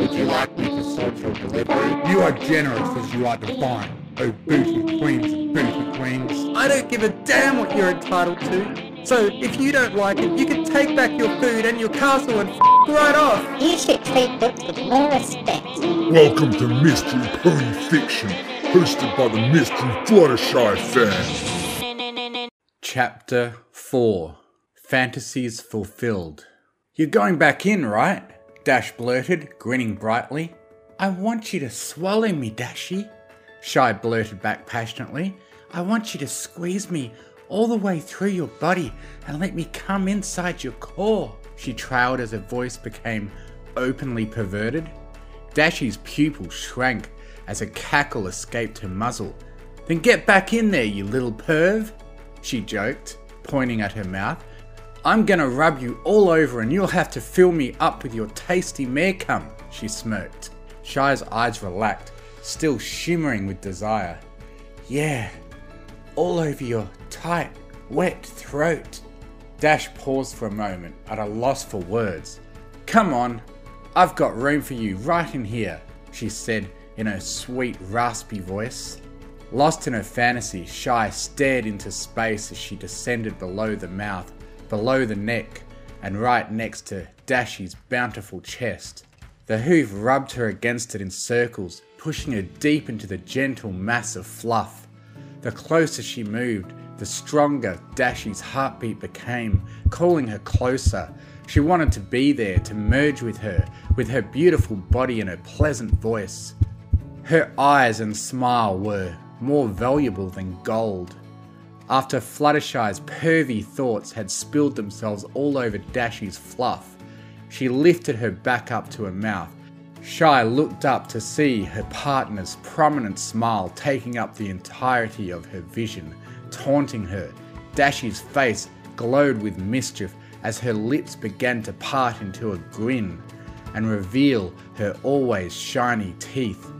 Would you like me to sort your delivery? You are generous as you are divine. Oh, booty queens, booty queens. I don't give a damn what you're entitled to. So if you don't like it, you can take back your food and your castle and f- right off. You should treat Boots with more respect. Welcome to Mystery Pony Fiction, hosted by the Mystery Fluttershy fan. Chapter 4 Fantasies Fulfilled. You're going back in, right? Dash blurted, grinning brightly. I want you to swallow me, Dashy. Shy blurted back passionately. I want you to squeeze me all the way through your body and let me come inside your core. She trailed as her voice became openly perverted. Dashy's pupil shrank as a cackle escaped her muzzle. Then get back in there, you little perv, she joked, pointing at her mouth. I'm gonna rub you all over and you'll have to fill me up with your tasty mare cum, she smirked. Shy's eyes relaxed, still shimmering with desire. Yeah, all over your tight, wet throat. Dash paused for a moment, at a loss for words. Come on, I've got room for you right in here, she said in her sweet, raspy voice. Lost in her fantasy, Shy stared into space as she descended below the mouth, below the neck, and right next to Dashy's bountiful chest. The hoof rubbed her against it in circles, pushing her deep into the gentle mass of fluff. The closer she moved, the stronger Dashy's heartbeat became, calling her closer. She wanted to be there, to merge with her, with her beautiful body and her pleasant voice. Her eyes and smile were more valuable than gold. After Fluttershy's pervy thoughts had spilled themselves all over Dashy's fluff, she lifted her back up to her mouth. Shy looked up to see her partner's prominent smile taking up the entirety of her vision, taunting her. Dashy's face glowed with mischief as her lips began to part into a grin and reveal her always shiny teeth.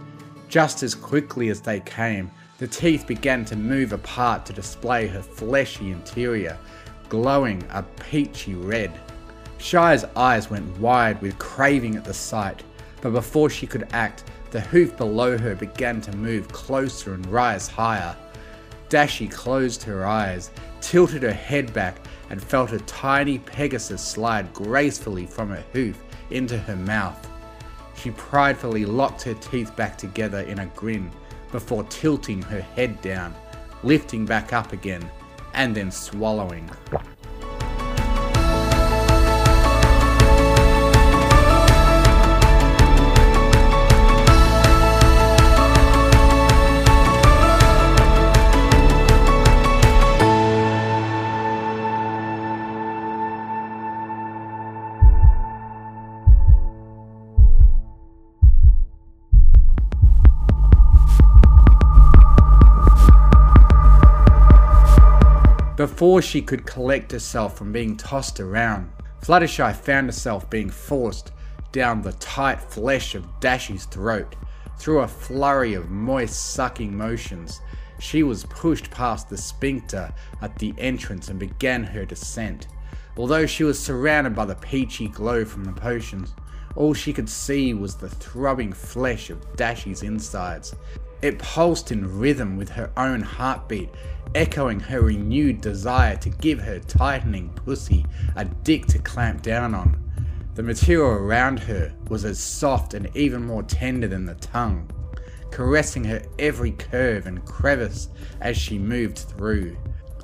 Just as quickly as they came, the teeth began to move apart to display her fleshy interior, glowing a peachy red. Shy's eyes went wide with craving at the sight, but before she could act, the hoof below her began to move closer and rise higher. Dashy closed her eyes, tilted her head back, and felt a tiny Pegasus slide gracefully from her hoof into her mouth. She pridefully locked her teeth back together in a grin before tilting her head down, lifting back up again, and then swallowing. Before she could collect herself from being tossed around, Fluttershy found herself being forced down the tight flesh of Dashy's throat. Through a flurry of moist sucking motions, she was pushed past the sphincter at the entrance and began her descent. Although she was surrounded by the peachy glow from the potions, all she could see was the throbbing flesh of Dashy's insides. It pulsed in rhythm with her own heartbeat, echoing her renewed desire to give her tightening pussy a dick to clamp down on. The material around her was as soft and even more tender than the tongue, caressing her every curve and crevice as she moved through.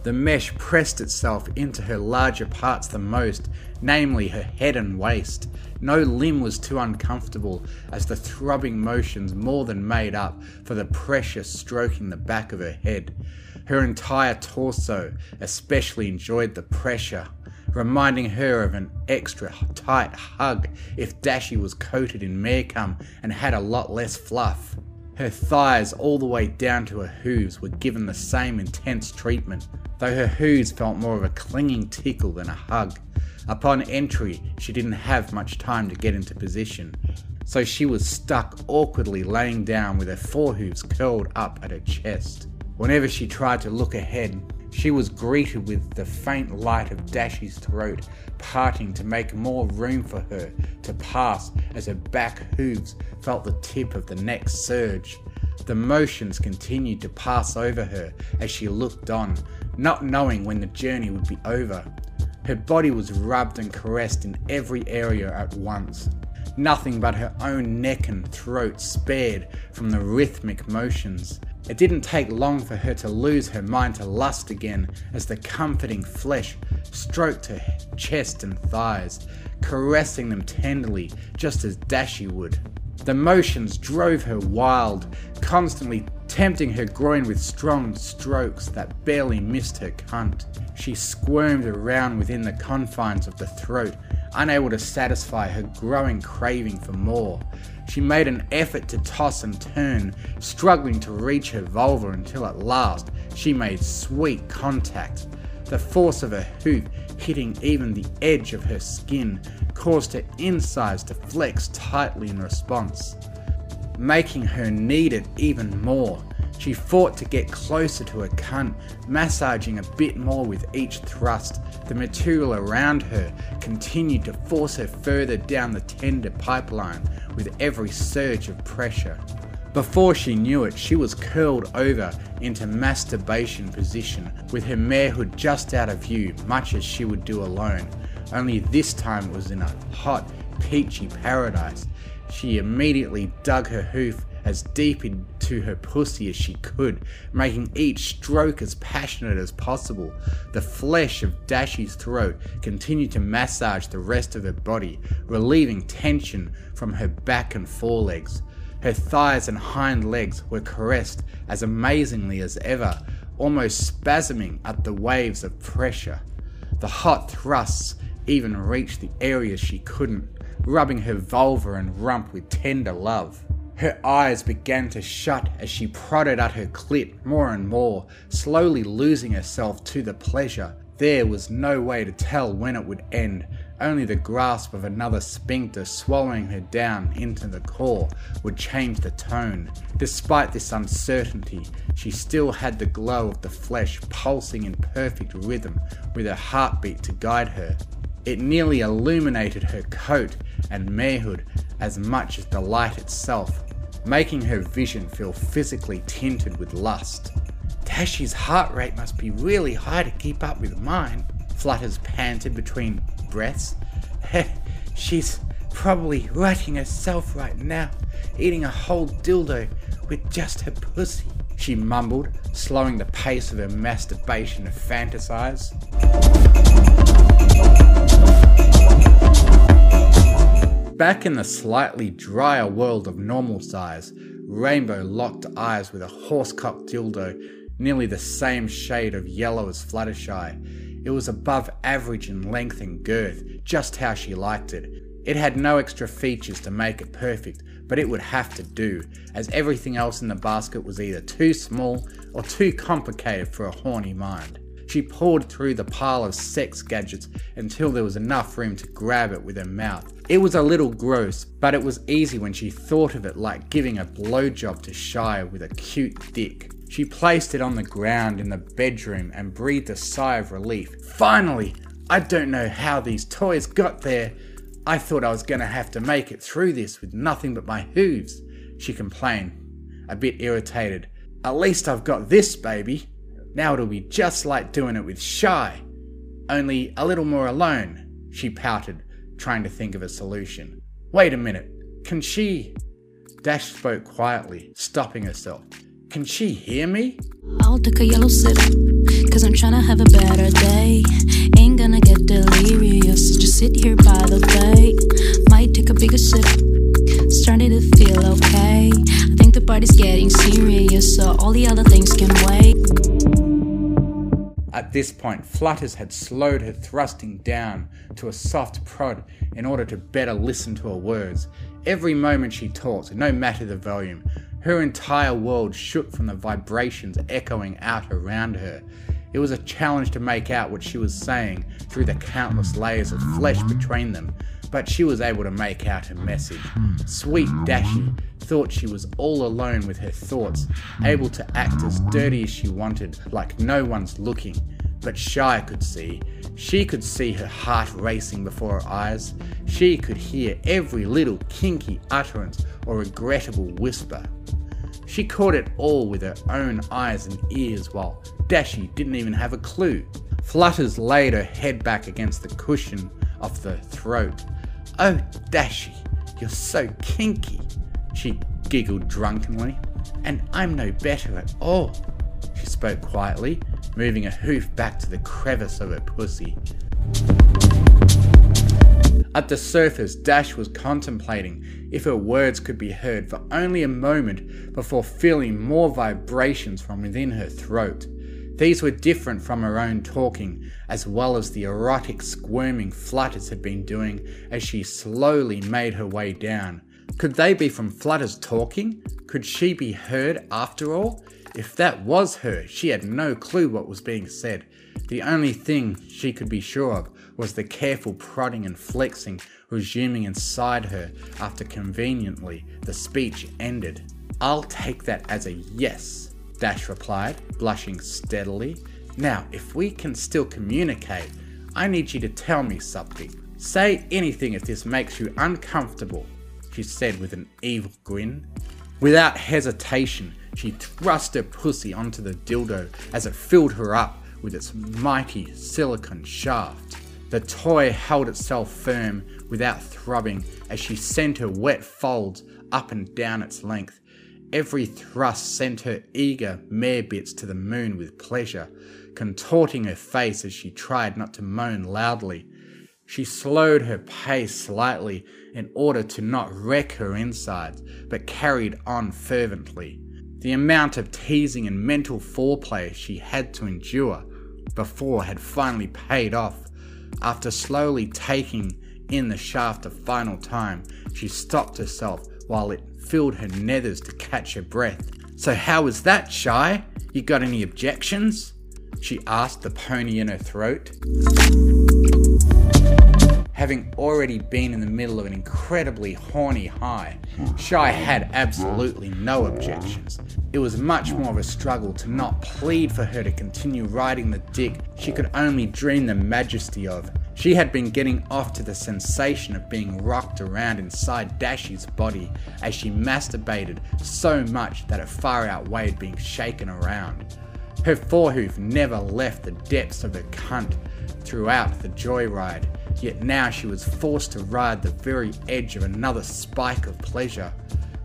The mesh pressed itself into her larger parts the most, namely her head and waist. No limb was too uncomfortable, as the throbbing motions more than made up for the pressure stroking the back of her head. Her entire torso especially enjoyed the pressure, reminding her of an extra tight hug if Dashy was coated in mare cum and had a lot less fluff. Her thighs, all the way down to her hooves, were given the same intense treatment, though her hooves felt more of a clinging tickle than a hug. Upon entry, she didn't have much time to get into position, so she was stuck awkwardly laying down with her forehooves curled up at her chest. Whenever she tried to look ahead, she was greeted with the faint light of Dashy's throat parting to make more room for her to pass as her back hooves felt the tip of the next surge. The motions continued to pass over her as she looked on, not knowing when the journey would be over. Her body was rubbed and caressed in every area at once. Nothing but her own neck and throat spared from the rhythmic motions. It didn't take long for her to lose her mind to lust again as the comforting flesh stroked her chest and thighs, caressing them tenderly just as Dashy would. The motions drove her wild, constantly tempting her groin with strong strokes that barely missed her cunt. She squirmed around within the confines of the throat, unable to satisfy her growing craving for more. She made an effort to toss and turn, struggling to reach her vulva until at last she made sweet contact. The force of her hoof hitting even the edge of her skin caused her insides to flex tightly in response, making her need it even more. She fought to get closer to her cunt, massaging a bit more with each thrust. The material around her continued to force her further down the tender pipeline with every surge of pressure. Before she knew it, she was curled over into masturbation position with her marehood just out of view, much as she would do alone. Only this time it was in a hot, peachy paradise. She immediately dug her hoof as deep into her pussy as she could, making each stroke as passionate as possible. The flesh of Dashy's throat continued to massage the rest of her body, relieving tension from her back and forelegs. Her thighs and hind legs were caressed as amazingly as ever, almost spasming at the waves of pressure. The hot thrusts even reached the areas she couldn't, rubbing her vulva and rump with tender love. Her eyes began to shut as she prodded at her clit more and more, slowly losing herself to the pleasure. There was no way to tell when it would end, only the grasp of another sphincter swallowing her down into the core would change the tone. Despite this uncertainty, she still had the glow of the flesh pulsing in perfect rhythm with her heartbeat to guide her. It nearly illuminated her coat and marehood as much as the light itself, making her vision feel physically tinted with lust. Dashy's heart rate must be really high to keep up with mine, Flutters panted between breaths. She's probably writing herself right now, eating a whole dildo with just her pussy, she mumbled, slowing the pace of her masturbation to fantasize. Back in the slightly drier world of normal size, Rainbow locked eyes with a horsecock dildo, nearly the same shade of yellow as Fluttershy. It was above average in length and girth, just how she liked it. It had no extra features to make it perfect, but it would have to do, as everything else in the basket was either too small or too complicated for a horny mind. She pored through the pile of sex gadgets until there was enough room to grab it with her mouth. It was a little gross, but it was easy when she thought of it like giving a blowjob to Shia with a cute dick. She placed it on the ground in the bedroom and breathed a sigh of relief. Finally! I don't know how these toys got there. I thought I was gonna have to make it through this with nothing but my hooves, she complained, a bit irritated. At least I've got this, baby. Now it'll be just like doing it with Shy. Only a little more alone, she pouted, trying to think of a solution. Wait a minute. Can she. Dash spoke quietly, stopping herself. Can she hear me? I'll take a yellow sip, cause I'm trying to have a better day. Ain't gonna get delirious, just sit here by the bay. Might take a bigger sip, starting to feel okay. I think the party's getting serious, so all the other things can wait. At this point, Flutters had slowed her thrusting down to a soft prod in order to better listen to her words. Every moment she talked, no matter the volume, her entire world shook from the vibrations echoing out around her. It was a challenge to make out what she was saying through the countless layers of flesh between them, but she was able to make out her message. Sweet Dashy, thought she was all alone with her thoughts, able to act as dirty as she wanted, like no one's looking. But Shy could see. She could see her heart racing before her eyes. She could hear every little kinky utterance or regrettable whisper. She caught it all with her own eyes and ears while Dashie didn't even have a clue. Flutters laid her head back against the cushion of the throat. Oh, Dashie, you're so kinky, she giggled drunkenly. And I'm no better at all. She spoke quietly, moving a hoof back to the crevice of her pussy. At the surface, Dash was contemplating if her words could be heard for only a moment before feeling more vibrations from within her throat. These were different from her own talking, as well as the erotic squirming Flutters had been doing as she slowly made her way down. Could they be from Flutters talking? Could she be heard after all? If that was her, she had no clue what was being said. The only thing she could be sure of was the careful prodding and flexing resuming inside her after conveniently the speech ended. I'll take that as a yes, Dash replied, blushing steadily. Now, if we can still communicate, I need you to tell me something. Say anything if this makes you uncomfortable, she said with an evil grin. Without hesitation, she thrust her pussy onto the dildo as it filled her up with its mighty silicon shaft. The toy held itself firm without throbbing as she sent her wet folds up and down its length. Every thrust sent her eager mare bits to the moon with pleasure, contorting her face as she tried not to moan loudly. She slowed her pace slightly in order to not wreck her insides, but carried on fervently. The amount of teasing and mental foreplay she had to endure before had finally paid off. After slowly taking in the shaft a final time, she stopped herself while it filled her nethers to catch her breath. So, how was that, Shy? You got any objections? She asked the pony in her throat. Having already been in the middle of an incredibly horny high, Shy had absolutely no objections. It was much more of a struggle to not plead for her to continue riding the dick she could only dream the majesty of. She had been getting off to the sensation of being rocked around inside Dashie's body as she masturbated so much that it far outweighed being shaken around. Her forehoof never left the depths of her cunt throughout the joyride, yet now she was forced to ride the very edge of another spike of pleasure.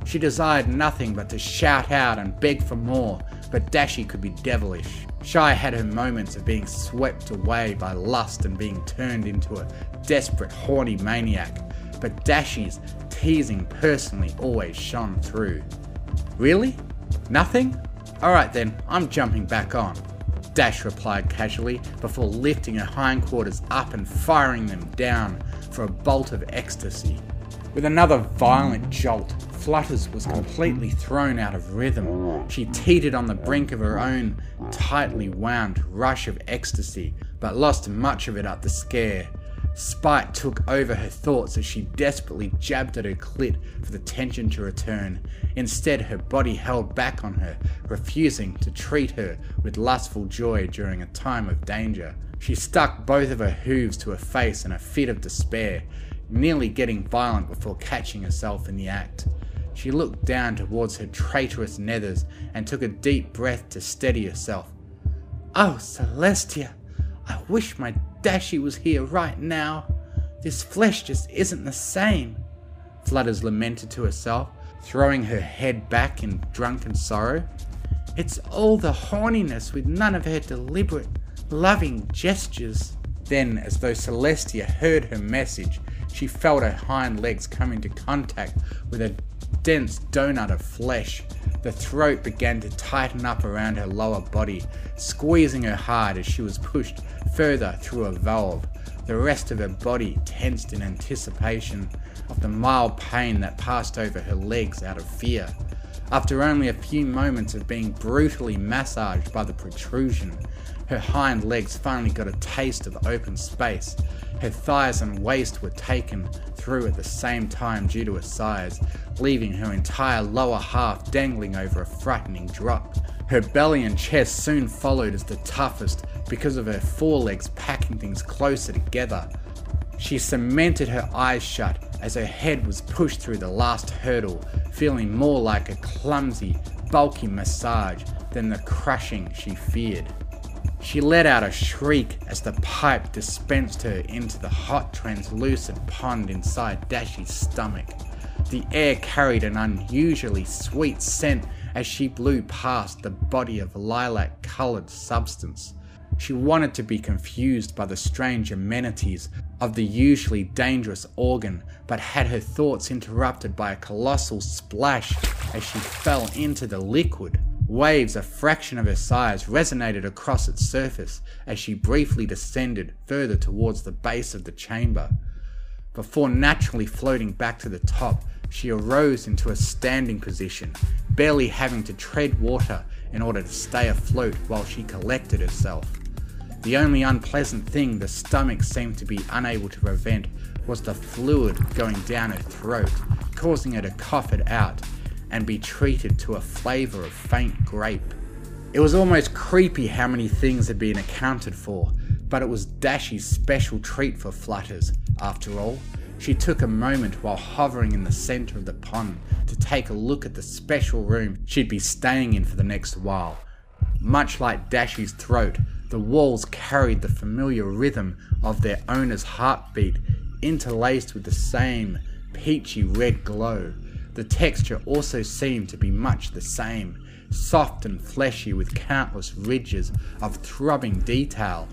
She desired nothing but to shout out and beg for more, but Dashie could be devilish. Shy had her moments of being swept away by lust and being turned into a desperate, horny maniac, but Dashie's teasing personally always shone through. Really? Nothing? Alright then, I'm jumping back on. Dash replied casually before lifting her hindquarters up and firing them down for a bolt of ecstasy. With another violent jolt, Flutters was completely thrown out of rhythm. She teetered on the brink of her own tightly wound rush of ecstasy, but lost much of it at the scare. Spite took over her thoughts as she desperately jabbed at her clit for the tension to return. Instead, her body held back on her, refusing to treat her with lustful joy during a time of danger. She stuck both of her hooves to her face in a fit of despair, nearly getting violent before catching herself in the act. She looked down towards her traitorous nethers and took a deep breath to steady herself. Oh, Celestia, I wish my Dashie was here right now. This flesh just isn't the same. Flutters lamented to herself, throwing her head back in drunken sorrow. It's all the horniness with none of her deliberate, loving gestures. Then, as though Celestia heard her message, she felt her hind legs come into contact with a dense donut of flesh. The throat began to tighten up around her lower body, squeezing her hard as she was pushed further through a valve. The rest of her body tensed in anticipation of the mild pain that passed over her legs out of fear. After only a few moments of being brutally massaged by the protrusion, her hind legs finally got a taste of open space. Her thighs and waist were taken through at the same time due to her size, leaving her entire lower half dangling over a frightening drop. Her belly and chest soon followed as the toughest because of her forelegs packing things closer together. She cemented her eyes shut as her head was pushed through the last hurdle, feeling more like a clumsy, bulky massage than the crushing she feared. She let out a shriek as the pipe dispensed her into the hot, translucent pond inside Dashi's stomach. The air carried an unusually sweet scent as she blew past the body of lilac coloured substance. She wanted to be confused by the strange amenities of the usually dangerous organ, but had her thoughts interrupted by a colossal splash as she fell into the liquid. Waves a fraction of her size resonated across its surface as she briefly descended further towards the base of the chamber. Before naturally floating back to the top, she arose into a standing position, barely having to tread water in order to stay afloat while she collected herself. The only unpleasant thing the stomach seemed to be unable to prevent was the fluid going down her throat, causing her to cough it out and be treated to a flavour of faint grape. It was almost creepy how many things had been accounted for, but it was Dashy's special treat for flutters, after all. She took a moment while hovering in the centre of the pond to take a look at the special room she'd be staying in for the next while. Much like Dashy's throat, the walls carried the familiar rhythm of their owner's heartbeat, interlaced with the same peachy red glow. The texture also seemed to be much the same, soft and fleshy with countless ridges of throbbing detail.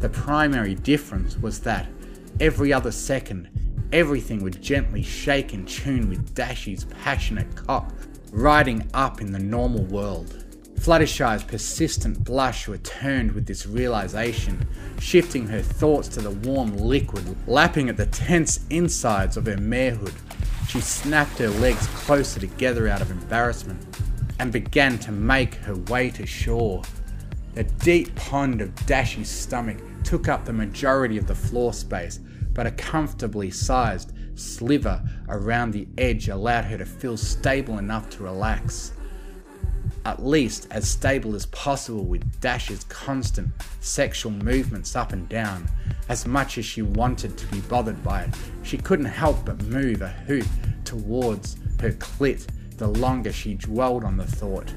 The primary difference was that every other second everything would gently shake and tune with Dashy's passionate cock riding up in the normal world. Fluttershy's persistent blush returned with this realization, shifting her thoughts to the warm liquid lapping at the tense insides of her marehood. She snapped her legs closer together out of embarrassment and began to make her way to shore. The deep pond of Dashy's stomach took up the majority of the floor space, but a comfortably sized sliver around the edge allowed her to feel stable enough to relax. At least as stable as possible with Dash's constant sexual movements up and down. As much as she wanted to be bothered by it, she couldn't help but move a hoop towards her clit the longer she dwelled on the thought.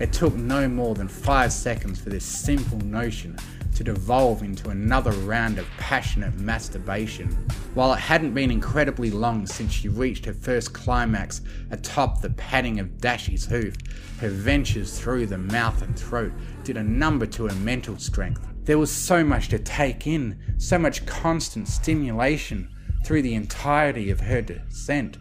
It took no more than five seconds for this simple notion to devolve into another round of passionate masturbation. While it hadn't been incredibly long since she reached her first climax atop the padding of Dashy's hoof, her ventures through the mouth and throat did a number to her mental strength. There was so much to take in, so much constant stimulation through the entirety of her descent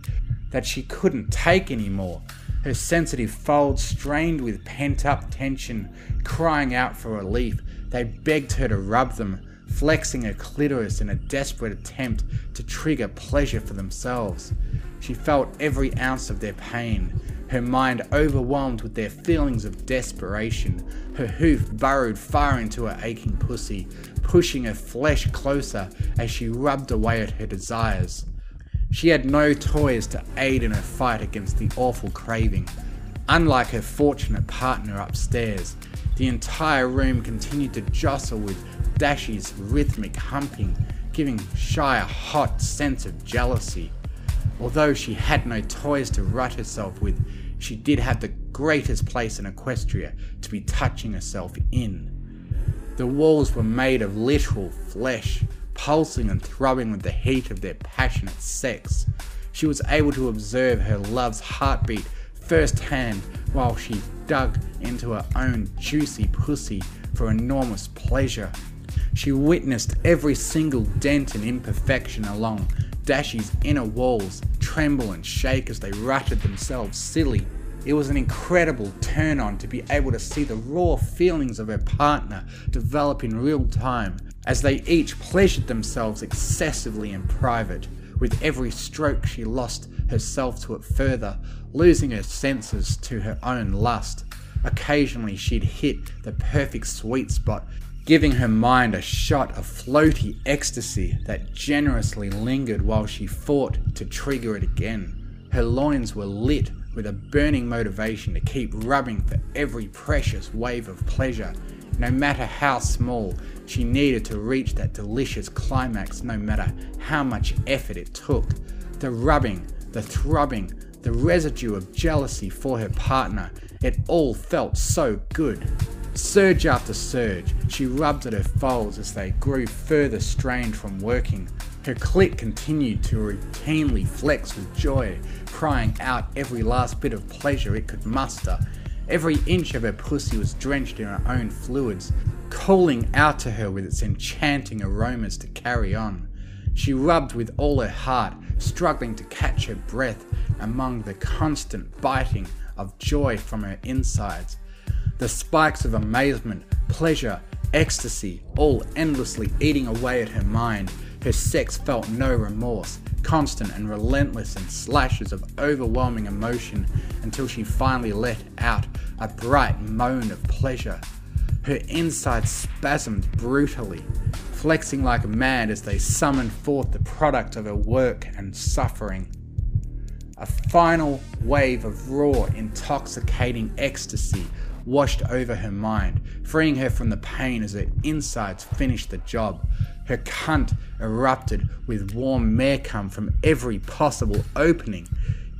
that she couldn't take anymore. Her sensitive folds strained with pent up tension, crying out for relief. They begged her to rub them, flexing her clitoris in a desperate attempt to trigger pleasure for themselves. She felt every ounce of their pain, her mind overwhelmed with their feelings of desperation. Her hoof burrowed far into her aching pussy, pushing her flesh closer as she rubbed away at her desires. She had no toys to aid in her fight against the awful craving. Unlike her fortunate partner upstairs, the entire room continued to jostle with Dashy's rhythmic humping, giving Shy a hot sense of jealousy. Although she had no toys to rut herself with, she did have the greatest place in Equestria to be touching herself in. The walls were made of literal flesh, pulsing and throbbing with the heat of their passionate sex. She was able to observe her love's heartbeat firsthand while she dug into her own juicy pussy for enormous pleasure. She witnessed every single dent and imperfection along Dashy's inner walls tremble and shake as they rutted themselves silly. It was an incredible turn on to be able to see the raw feelings of her partner develop in real time as they each pleasured themselves excessively in private, With every stroke, she lost herself to it further, losing her senses to her own lust. Occasionally, she'd hit the perfect sweet spot, giving her mind a shot of floaty ecstasy that generously lingered while she fought to trigger it again. Her loins were lit with a burning motivation to keep rubbing for every precious wave of pleasure. No matter how small, she needed to reach that delicious climax no matter how much effort it took. The rubbing, the throbbing, the residue of jealousy for her partner, it all felt so good. Surge after surge, she rubbed at her folds as they grew further strained from working. Her clit continued to routinely flex with joy, crying out every last bit of pleasure it could muster. Every inch of her pussy was drenched in her own fluids, calling out to her with its enchanting aromas to carry on. She rubbed with all her heart, struggling to catch her breath among the constant biting of joy from her insides. The spikes of amazement, pleasure, ecstasy, all endlessly eating away at her mind. Her sex felt no remorse, constant and relentless in slashes of overwhelming emotion until she finally let out a bright moan of pleasure. Her insides spasmed brutally, flexing like a mad as they summoned forth the product of her work and suffering. A final wave of raw, intoxicating ecstasy washed over her mind, freeing her from the pain as her insides finished the job. Her cunt erupted with warm mare cum from every possible opening,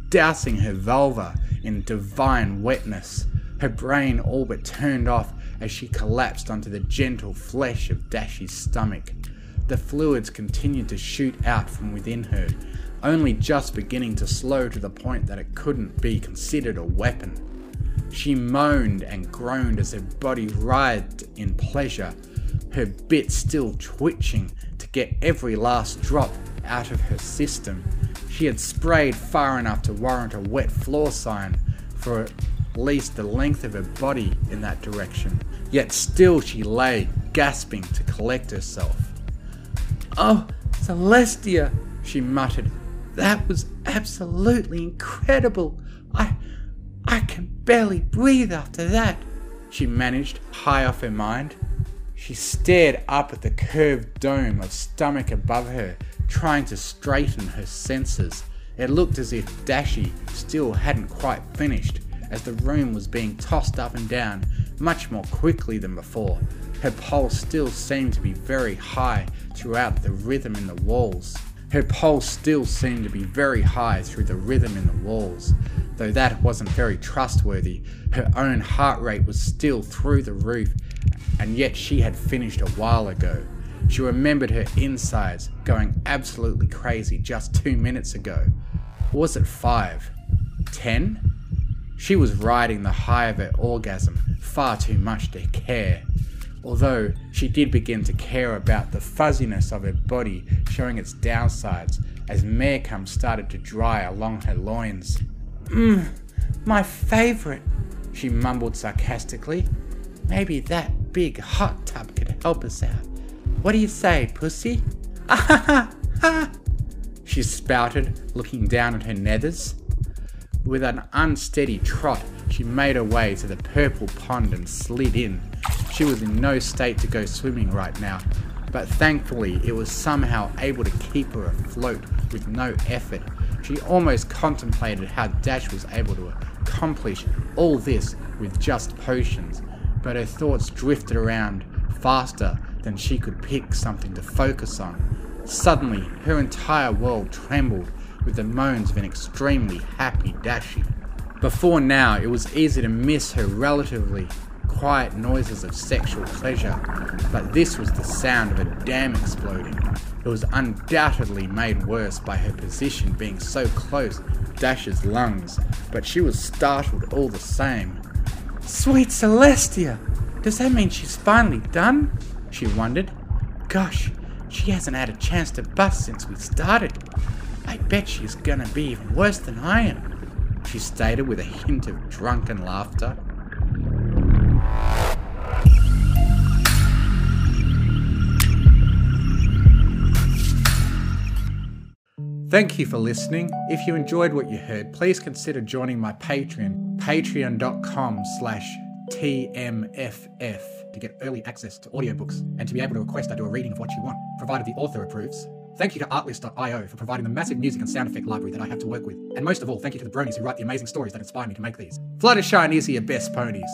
dousing her vulva in divine wetness. Her brain all but turned off as she collapsed onto the gentle flesh of Dashy's stomach. The fluids continued to shoot out from within her, only just beginning to slow to the point that it couldn't be considered a weapon. She moaned and groaned as her body writhed in pleasure, her bit still twitching to get every last drop out of her system. She had sprayed far enough to warrant a wet floor sign for least the length of her body in that direction. Yet still she lay, gasping to collect herself. Oh, Celestia, she muttered. That was absolutely incredible. I I can barely breathe after that, she managed, high off her mind. She stared up at the curved dome of stomach above her, trying to straighten her senses. It looked as if Dashy still hadn't quite finished, as the room was being tossed up and down much more quickly than before. Her pulse still seemed to be very high throughout the rhythm in the walls. Her pulse still seemed to be very high through the rhythm in the walls. Though that wasn't very trustworthy, her own heart rate was still through the roof, and yet she had finished a while ago. She remembered her insides going absolutely crazy just two minutes ago. Was it five? Ten? She was riding the high of her orgasm far too much to care although she did begin to care about the fuzziness of her body showing its downsides as mare cum started to dry along her loins. Mmm, my favourite, she mumbled sarcastically. Maybe that big hot tub could help us out. What do you say, pussy? Ah ha ha ha! She spouted, looking down at her nethers. With an unsteady trot, she made her way to the purple pond and slid in. She was in no state to go swimming right now, but thankfully it was somehow able to keep her afloat with no effort. She almost contemplated how Dash was able to accomplish all this with just potions, but her thoughts drifted around faster than she could pick something to focus on. Suddenly, her entire world trembled with the moans of an extremely happy Dashy. Before now, it was easy to miss her relatively quiet noises of sexual pleasure, but this was the sound of a dam exploding. It was undoubtedly made worse by her position being so close to Dash's lungs, but she was startled all the same. Sweet Celestia! Does that mean she's finally done? She wondered. Gosh, she hasn't had a chance to bust since we started. Bet she's gonna be even worse than I am, she stated with a hint of drunken laughter. Thank you for listening. If you enjoyed what you heard, please consider joining my Patreon, patreon.com slash TMFF, to get early access to audiobooks and to be able to request I do a reading of what you want, provided the author approves. Thank you to Artlist.io for providing the massive music and sound effect library that I have to work with. And most of all, thank you to the bronies who write the amazing stories that inspire me to make these. Fluttershy and Izzy are best ponies.